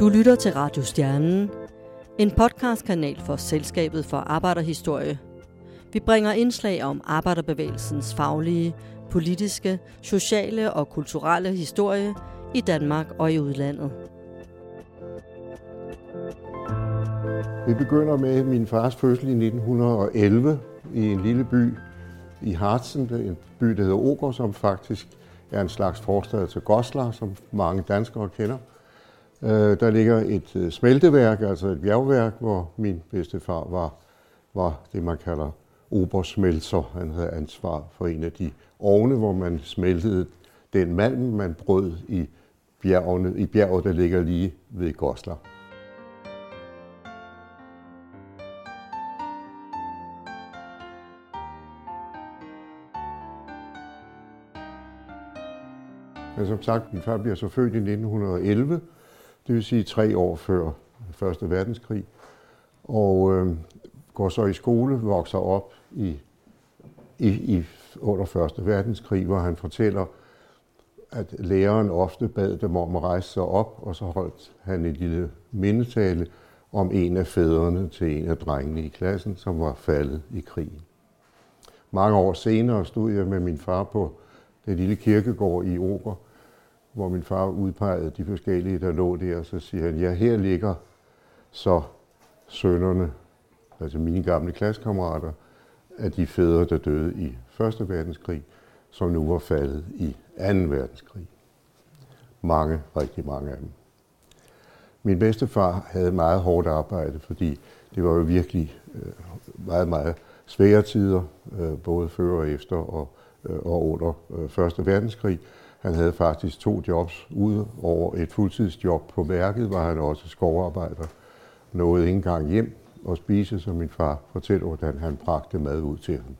Du lytter til Radio Stjernen, en podcastkanal for Selskabet for Arbejderhistorie. Vi bringer indslag om arbejderbevægelsens faglige, politiske, sociale og kulturelle historie i Danmark og i udlandet. Vi begynder med min fars fødsel i 1911 i en lille by i Harzen, en by, der hedder Oger, som faktisk er en slags forstad til Goslar, som mange danskere kender. Øh, der ligger et øh, smelteværk, altså et bjergværk, hvor min bedstefar var, var det, man kalder obersmelter. Han havde ansvar for en af de ovne, hvor man smeltede den malm, man brød i, bjergene, i bjerget, der ligger lige ved Goslar. Men som sagt, min far bliver så født i 1911, det vil sige tre år før Første Verdenskrig, og øh, går så i skole, vokser op i, i, i under Første Verdenskrig, hvor han fortæller, at læreren ofte bad dem om at rejse sig op, og så holdt han en lille mindetale om en af fædrene til en af drengene i klassen, som var faldet i krigen. Mange år senere stod jeg med min far på den lille kirkegård i Oger, hvor min far udpegede de forskellige, der lå der, og så siger han, ja, her ligger så sønnerne, altså mine gamle klassekammerater, af de fædre, der døde i Første Verdenskrig, som nu var faldet i 2. verdenskrig. Mange, rigtig mange af dem. Min bedstefar havde meget hårdt arbejde, fordi det var jo virkelig øh, meget, meget svære tider, øh, både før og efter og, øh, og under øh, Første Verdenskrig. Han havde faktisk to jobs. Udover et fuldtidsjob på værket var han også skovarbejder. Nåede ikke engang hjem og spise, som min far fortæller, hvordan han bragte mad ud til ham.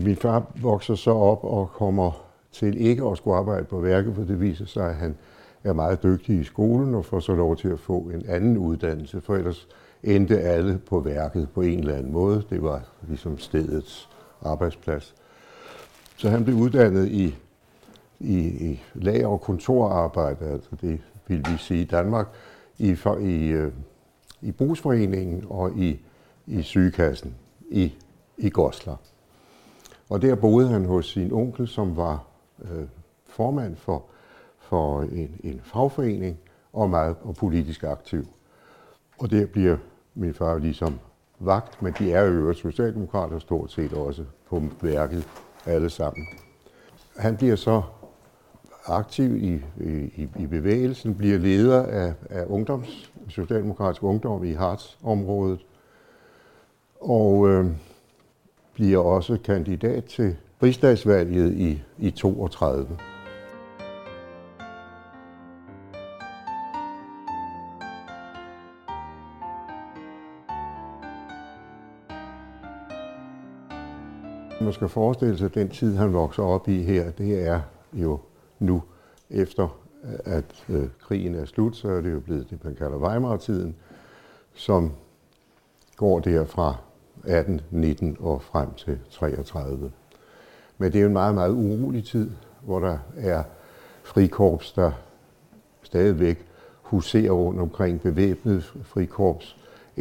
Min far vokser så op og kommer til ikke at skulle arbejde på værket, for det viser sig, at han er meget dygtig i skolen og får så lov til at få en anden uddannelse, for ellers endte alle på værket på en eller anden måde. Det var ligesom stedets arbejdsplads. Så han blev uddannet i, i, i lager- og kontorarbejde, altså det vil vi sige i Danmark, i, i, øh, i brugsforeningen og i, i sygekassen i, i Goslar. Og der boede han hos sin onkel, som var øh, formand for, for en, en fagforening og meget og politisk aktiv. Og der bliver min far ligesom vagt, men de er jo øvrigt socialdemokrater stort set også på værket alle sammen. Han bliver så aktiv i, i, i bevægelsen, bliver leder af, af ungdoms, Socialdemokratisk Ungdom i Harts-området, og øh, bliver også kandidat til rigsdagsvalget i, i 32. Man skal forestille sig, at den tid, han vokser op i her, det er jo nu efter, øh, at øh, krigen er slut, så er det jo blevet det, man kalder Weimar-tiden, som går der fra 1819 og frem til 33. Men det er jo en meget, meget urolig tid, hvor der er frikorps, der stadigvæk huserer rundt omkring bevæbnet frikorps.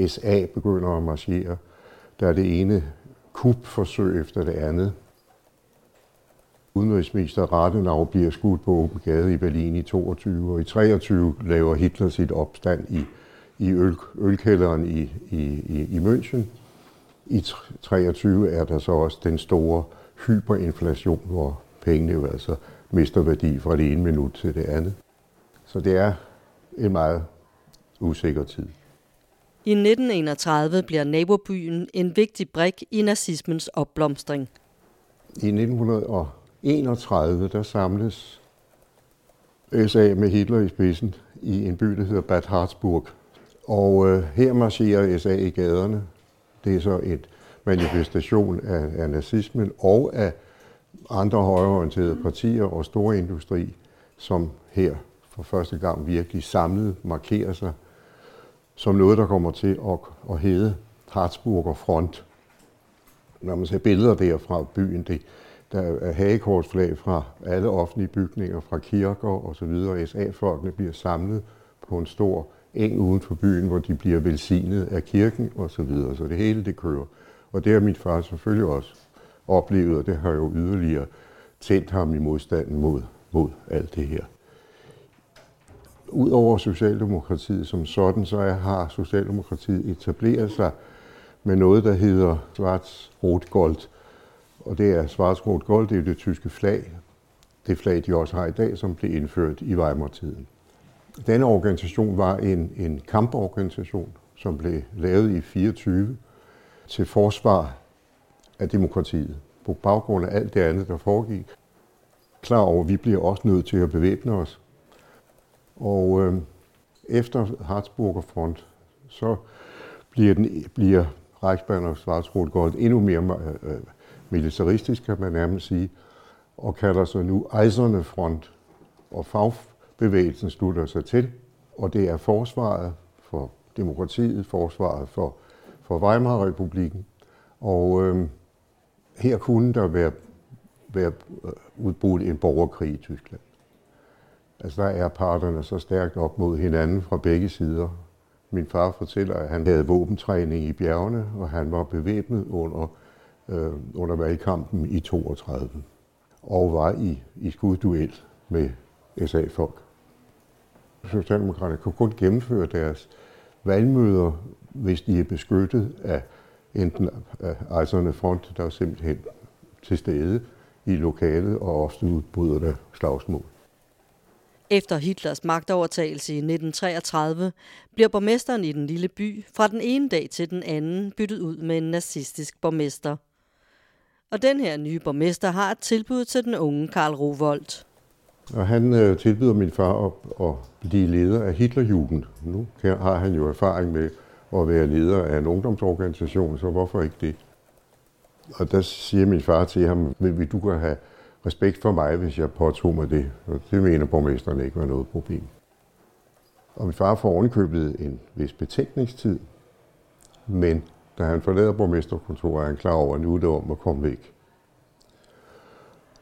SA begynder at marchere. Der er det ene kupforsøg efter det andet. Udenrigsminister Rathenau bliver skudt på åben gade i Berlin i 22, og i 23 laver Hitler sit opstand i, i øl, ølkælderen i, i, i, i München. I 23 er der så også den store hyperinflation, hvor pengene jo altså mister værdi fra det ene minut til det andet. Så det er en meget usikker tid. I 1931 bliver nabobyen en vigtig brik i nazismens opblomstring. I 1931 der samles SA med Hitler i spidsen i en by, der hedder Bad Harzburg. Og øh, her marcherer SA i gaderne. Det er så et manifestation af, af nazismen og af andre højreorienterede partier og store industri, som her for første gang virkelig samlet markerer sig som noget, der kommer til at, at hedde Hartsburger Front. Når man ser billeder der fra byen, det, Der er hagekorsflag fra alle offentlige bygninger, fra kirker og så videre. SA-folkene bliver samlet på en stor eng uden for byen, hvor de bliver velsignet af kirken og så videre. Så det hele det kører. Og det har min far selvfølgelig også oplevet, og det har jo yderligere tændt ham i modstanden mod, mod alt det her. Udover Socialdemokratiet som sådan, så har Socialdemokratiet etableret sig med noget, der hedder Schwarz-Rot-Gold. Og det er Schwarz-Rot-Gold, det er det tyske flag. Det flag, de også har i dag, som blev indført i Weimar-tiden. Denne organisation var en, en kamporganisation, som blev lavet i 24 til forsvar af demokratiet. På baggrund af alt det andet, der foregik, klar over, at vi bliver også nødt til at bevæbne os. Og øh, efter Harzburger Front, så bliver, den, bliver Reichsbahn og Schwarzrot-Gold endnu mere øh, øh militaristisk, kan man nærmest sige, og kalder sig nu Eiserne Front. Og fagbevægelsen slutter sig til, og det er forsvaret for demokratiet, forsvaret for, for Weimar-republiken. Og øh, her kunne der være, være øh, udbrudt en borgerkrig i Tyskland. Altså der er parterne så stærkt op mod hinanden fra begge sider. Min far fortæller, at han havde våbentræning i bjergene, og han var bevæbnet under, øh, under valgkampen i 32 og var i, i skudduel med SA-folk. Socialdemokraterne kunne kun gennemføre deres valgmøder, hvis de er beskyttet af enten ejserne front, der er simpelthen til stede i lokalet, og ofte udbryder der slagsmål. Efter Hitlers magtovertagelse i 1933 bliver borgmesteren i den lille by fra den ene dag til den anden byttet ud med en nazistisk borgmester. Og den her nye borgmester har et tilbud til den unge Karl Rovold. Og han øh, tilbyder min far at, at blive leder af Hitlerjugend. Nu har han jo erfaring med at være leder af en ungdomsorganisation, så hvorfor ikke det? Og der siger min far til ham, vil du kan have respekt for mig, hvis jeg påtog mig det. Og det mener borgmesteren ikke var noget problem. Og min far får ovenikøbet en vis betænkningstid, men da han forlader borgmesterkontoret, er han klar over, at nu er det om at komme væk.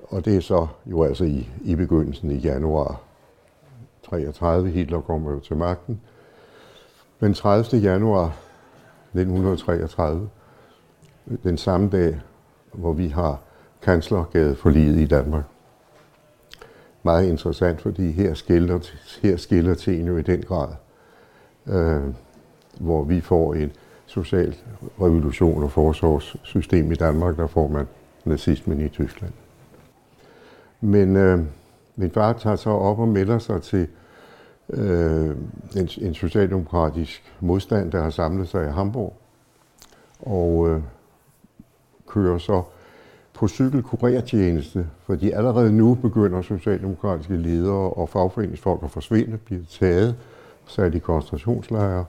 Og det er så jo altså i, i begyndelsen i januar 33. Hitler kommer jo til magten. Men 30. januar 1933, den samme dag, hvor vi har kanslergade for livet i Danmark. Meget interessant, fordi her skiller, her skiller tingene jo i den grad, øh, hvor vi får en social revolution og forsorgssystem i Danmark, der får man nazismen i Tyskland. Men øh, min far tager så op og melder sig til øh, en, en socialdemokratisk modstand, der har samlet sig i Hamburg, og øh, kører så på cykelkurertjeneste, fordi allerede nu begynder socialdemokratiske ledere og fagforeningsfolk at forsvinde, bliver taget, sat i koncentrationslejre.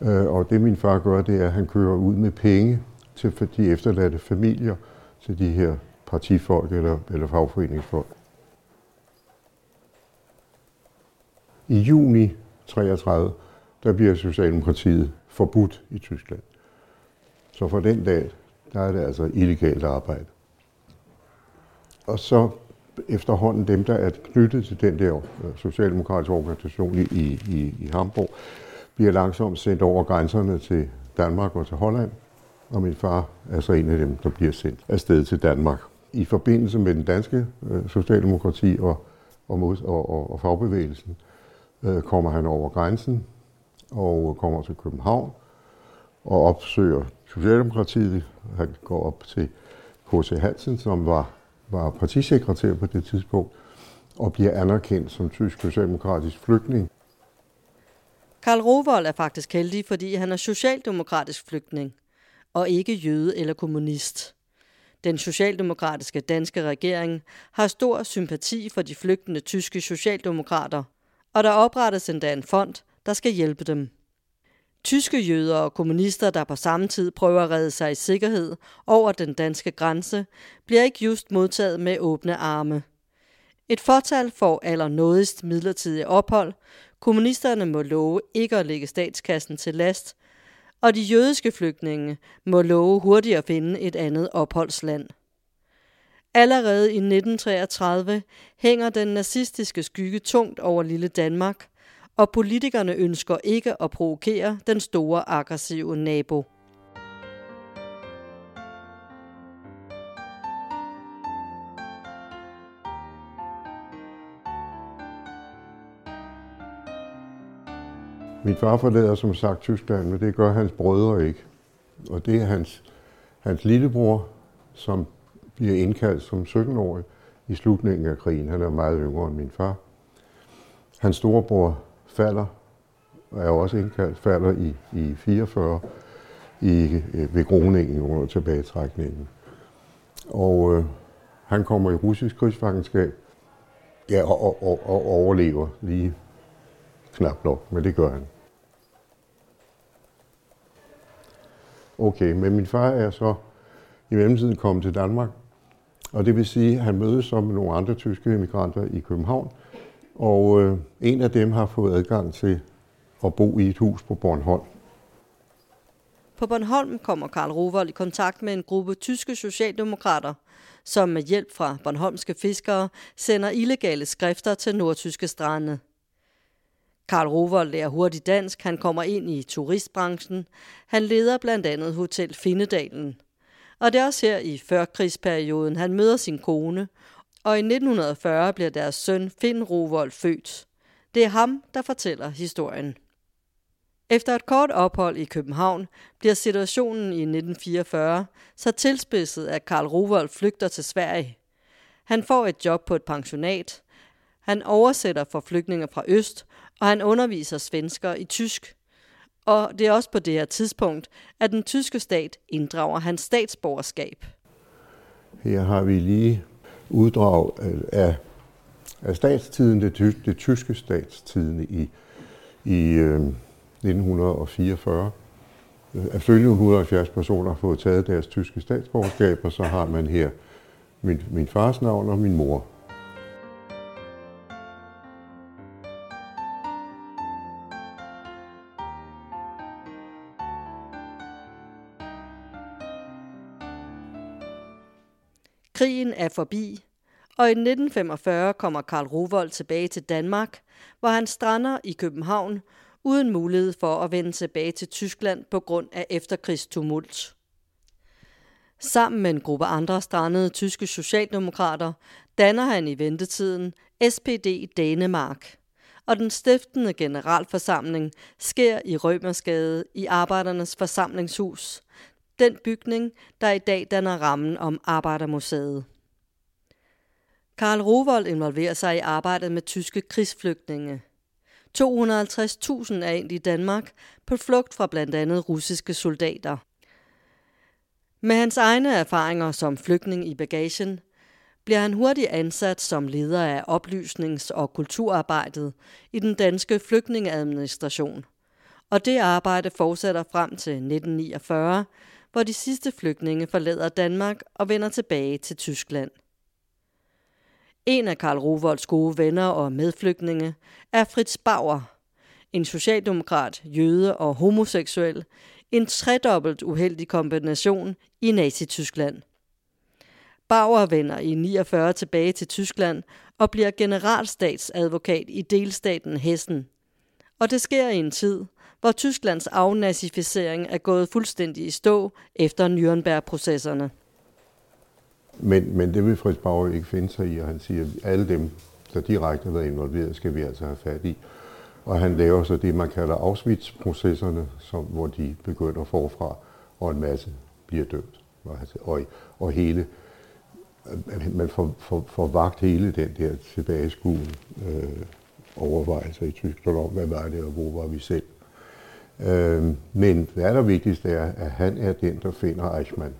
Øh, og det min far gør, det er, at han kører ud med penge til de efterladte familier, til de her partifolk eller, eller fagforeningsfolk. I juni 33, der bliver Socialdemokratiet forbudt i Tyskland. Så fra den dag, der er det altså illegalt arbejde. Og så efterhånden dem, der er knyttet til den der øh, socialdemokratiske organisation i, i, i Hamburg, bliver langsomt sendt over grænserne til Danmark og til Holland. Og min far er så en af dem, der bliver sendt afsted til Danmark. I forbindelse med den danske øh, socialdemokrati og, og, og, og, og fagbevægelsen øh, kommer han over grænsen og kommer til København og opsøger Socialdemokratiet. Han går op til H.C. Hansen, som var var partisekretær på det tidspunkt, og bliver anerkendt som tysk socialdemokratisk flygtning. Karl Rovold er faktisk heldig, fordi han er socialdemokratisk flygtning, og ikke jøde eller kommunist. Den socialdemokratiske danske regering har stor sympati for de flygtende tyske socialdemokrater, og der oprettes endda en fond, der skal hjælpe dem. Tyske jøder og kommunister, der på samme tid prøver at redde sig i sikkerhed over den danske grænse, bliver ikke just modtaget med åbne arme. Et fortal får allernådigst midlertidig ophold, kommunisterne må love ikke at lægge statskassen til last, og de jødiske flygtninge må love hurtigt at finde et andet opholdsland. Allerede i 1933 hænger den nazistiske skygge tungt over lille Danmark, og politikerne ønsker ikke at provokere den store aggressive nabo. Min far forlader som sagt Tyskland, men det gør hans brødre ikke. Og det er hans, hans lillebror, som bliver indkaldt som 17-årig i slutningen af krigen. Han er meget yngre end min far. Hans storebror falder, og er også indkaldt, falder i, i 44 i, øh, ved Groningen under tilbagetrækningen. Og øh, han kommer i russisk krigsfangenskab ja, og, og, og, og overlever lige knap nok, men det gør han. Okay, men min far er så i mellemtiden kommet til Danmark, og det vil sige, at han mødes som nogle andre tyske immigranter i København, og øh, en af dem har fået adgang til at bo i et hus på Bornholm. På Bornholm kommer Karl Rovold i kontakt med en gruppe tyske socialdemokrater, som med hjælp fra bornholmske fiskere sender illegale skrifter til nordtyske strande. Karl Rovold lærer hurtigt dansk, han kommer ind i turistbranchen. Han leder blandt andet Hotel Findedalen. Og det er også her i førkrigsperioden, han møder sin kone, og i 1940 bliver deres søn Finn Rovold født. Det er ham, der fortæller historien. Efter et kort ophold i København bliver situationen i 1944 så tilspidset, at Karl Rovold flygter til Sverige. Han får et job på et pensionat. Han oversætter for flygtninge fra Øst, og han underviser svensker i tysk. Og det er også på det her tidspunkt, at den tyske stat inddrager hans statsborgerskab. Her har vi lige uddrag øh, af, af statstiden, det, ty, det tyske statstiden i, i øh, 1944. Af følgende 170 personer har fået taget deres tyske statsborgerskab, og så har man her min, min fars navn og min mor. Er forbi, og i 1945 kommer Karl Rovold tilbage til Danmark, hvor han strander i København uden mulighed for at vende tilbage til Tyskland på grund af efterkrigstumult. Sammen med en gruppe andre strandede tyske socialdemokrater danner han i ventetiden SPD Danemark. Og den stiftende generalforsamling sker i Rømersgade i Arbejdernes Forsamlingshus, den bygning, der i dag danner rammen om Arbejdermuseet. Karl Rovold involverer sig i arbejdet med tyske krigsflygtninge. 250.000 er endt i Danmark på flugt fra blandt andet russiske soldater. Med hans egne erfaringer som flygtning i bagagen, bliver han hurtigt ansat som leder af oplysnings- og kulturarbejdet i den danske flygtningeadministration. Og det arbejde fortsætter frem til 1949, hvor de sidste flygtninge forlader Danmark og vender tilbage til Tyskland. En af Karl Rovolds gode venner og medflygtninge er Fritz Bauer, en socialdemokrat, jøde og homoseksuel, en tredobbelt uheldig kombination i Nazi-Tyskland. Bauer vender i 49 tilbage til Tyskland og bliver generalstatsadvokat i delstaten Hessen. Og det sker i en tid, hvor Tysklands afnazificering er gået fuldstændig i stå efter Nürnberg-processerne. Men, men det vil Fritz Bauer ikke finde sig i, og han siger, at alle dem, der direkte har været involveret, skal vi altså have fat i. Og han laver så det, man kalder Auschwitz-processerne, som, hvor de begynder forfra, og en masse bliver dømt. Og, og, og hele, man får, får, får vagt hele den der tilbageskuen øh, overvejelser i Tyskland om, hvad var det, og hvor var vi selv. Øh, men hvad der vigtigste er, at han er den, der finder Eichmann.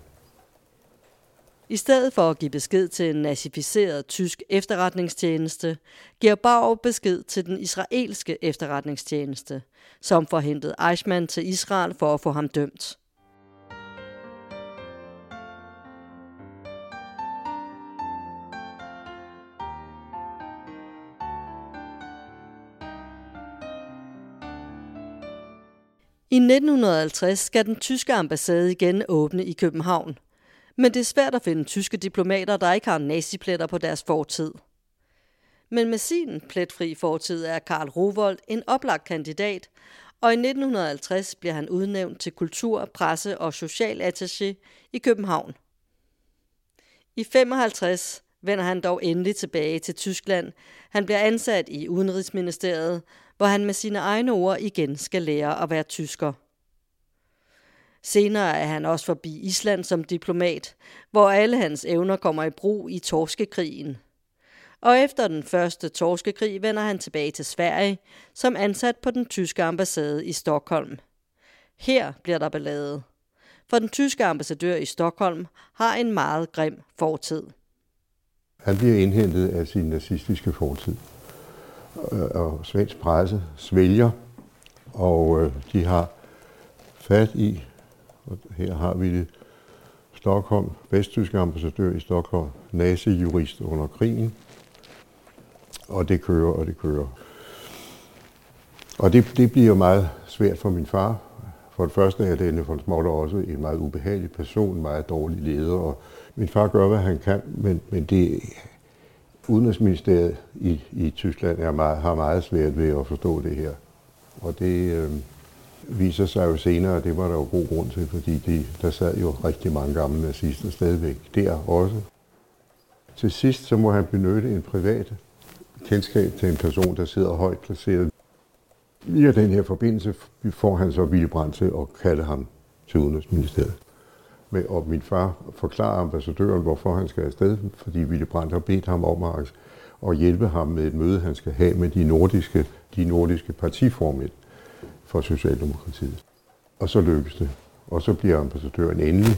I stedet for at give besked til en nazificeret tysk efterretningstjeneste, giver Bauer besked til den israelske efterretningstjeneste, som forhentede Eichmann til Israel for at få ham dømt. I 1950 skal den tyske ambassade igen åbne i København. Men det er svært at finde tyske diplomater, der ikke har nazipletter på deres fortid. Men med sin pletfri fortid er Karl Rowold en oplagt kandidat, og i 1950 bliver han udnævnt til kultur-, presse- og socialattaché i København. I 55 vender han dog endelig tilbage til Tyskland. Han bliver ansat i Udenrigsministeriet, hvor han med sine egne ord igen skal lære at være tysker. Senere er han også forbi Island som diplomat, hvor alle hans evner kommer i brug i Torskekrigen. Og efter den første torskekrig vender han tilbage til Sverige som ansat på den tyske ambassade i Stockholm. Her bliver der ballade. For den tyske ambassadør i Stockholm har en meget grim fortid. Han bliver indhentet af sin nazistiske fortid. Øh, og svensk presse svælger, og øh, de har fat i, og her har vi det, Stockholm, vesttyske ambassadør i Stockholm, nazi-jurist under krigen, og det kører, og det kører. Og det, det bliver meget svært for min far. For det første er denne von Smotter også en meget ubehagelig person, en meget dårlig leder, og min far gør, hvad han kan, men, men det Udenrigsministeriet i, i Tyskland er meget, har meget svært ved at forstå det her. Og det øh, viser sig jo senere, og det var der jo god grund til, fordi de, der sad jo rigtig mange gamle nazister stadigvæk der også. Til sidst så må han benytte en privat kendskab til en person, der sidder højt placeret. Via den her forbindelse får han så Willy Brandt til at kalde ham til Udenrigsministeriet. Med, og min far forklarer ambassadøren, hvorfor han skal afsted, fordi Willy Brandt har bedt ham om at, at hjælpe ham med et møde, han skal have med de nordiske, de nordiske partiformænd for Socialdemokratiet. Og så lykkes det. Og så bliver ambassadøren endelig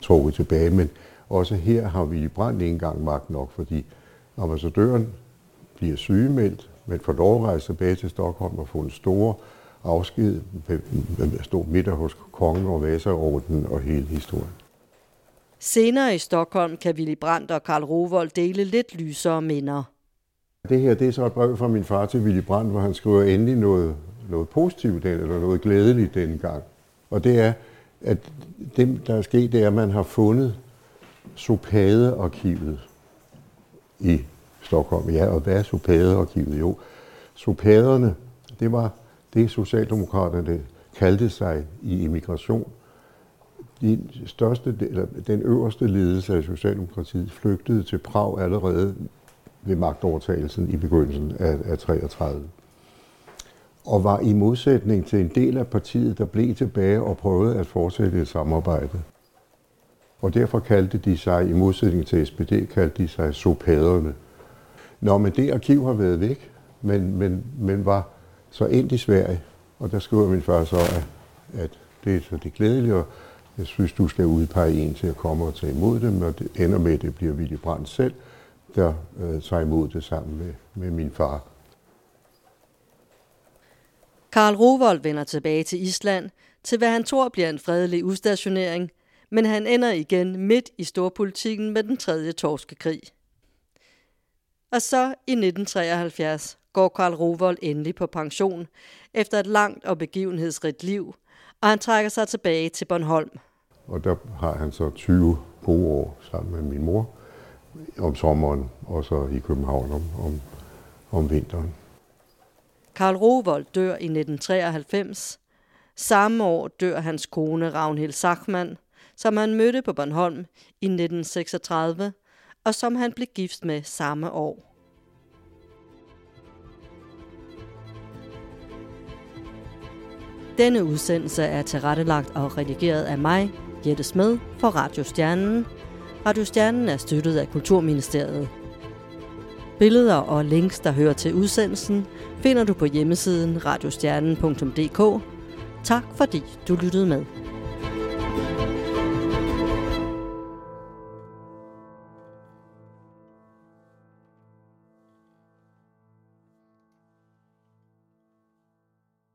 trukket tilbage, men også her har Willy Brandt ikke engang magt nok, fordi ambassadøren bliver sygemeldt, men får lov at rejse tilbage til Stockholm og få en stor afsked, stå middag hos kongen og Vasaorden og hele historien. Senere i Stockholm kan Willy Brandt og Karl Rowold dele lidt lysere minder. Det her det er så et brev fra min far til Willy Brandt, hvor han skriver endelig noget, noget positivt eller noget glædeligt dengang. gang. Og det er, at det, der er sket, det er, at man har fundet Sopade-arkivet i Stockholm. Ja, og hvad er Sopade-arkivet? Jo, Sopaderne, det var det Socialdemokraterne kaldte sig i immigration. De største, eller den øverste ledelse af Socialdemokratiet flygtede til Prag allerede ved magtovertagelsen i begyndelsen af, af 33. Og var i modsætning til en del af partiet, der blev tilbage og prøvede at fortsætte et samarbejde. Og derfor kaldte de sig, i modsætning til SPD, kaldte de sig sopaderne. Nå, men det arkiv har været væk, men, men, men var så ind i Sverige. Og der skriver min far så, at, at det er så det glædelige, og jeg synes, du skal udpege en til at komme og tage imod dem, og det ender med, at det bliver Willy Brandt selv, der øh, tager imod det sammen med, med min far. Karl Rowold vender tilbage til Island, til hvad han tror bliver en fredelig udstationering, men han ender igen midt i storpolitikken med den tredje torskekrig. Og så i 1973 går Karl Rowold endelig på pension efter et langt og begivenhedsrigt liv, og han trækker sig tilbage til Bornholm. Og der har han så 20 gode år sammen med min mor om sommeren, og så i København om, om, om vinteren. Karl Rovold dør i 1993. Samme år dør hans kone Ragnhild Sachmann, som han mødte på Bornholm i 1936, og som han blev gift med samme år. Denne udsendelse er tilrettelagt og redigeret af mig, Jette Smed, for Radio Stjernen. Radio Stjernen er støttet af Kulturministeriet. Billeder og links, der hører til udsendelsen, finder du på hjemmesiden radiostjernen.dk. Tak fordi du lyttede med.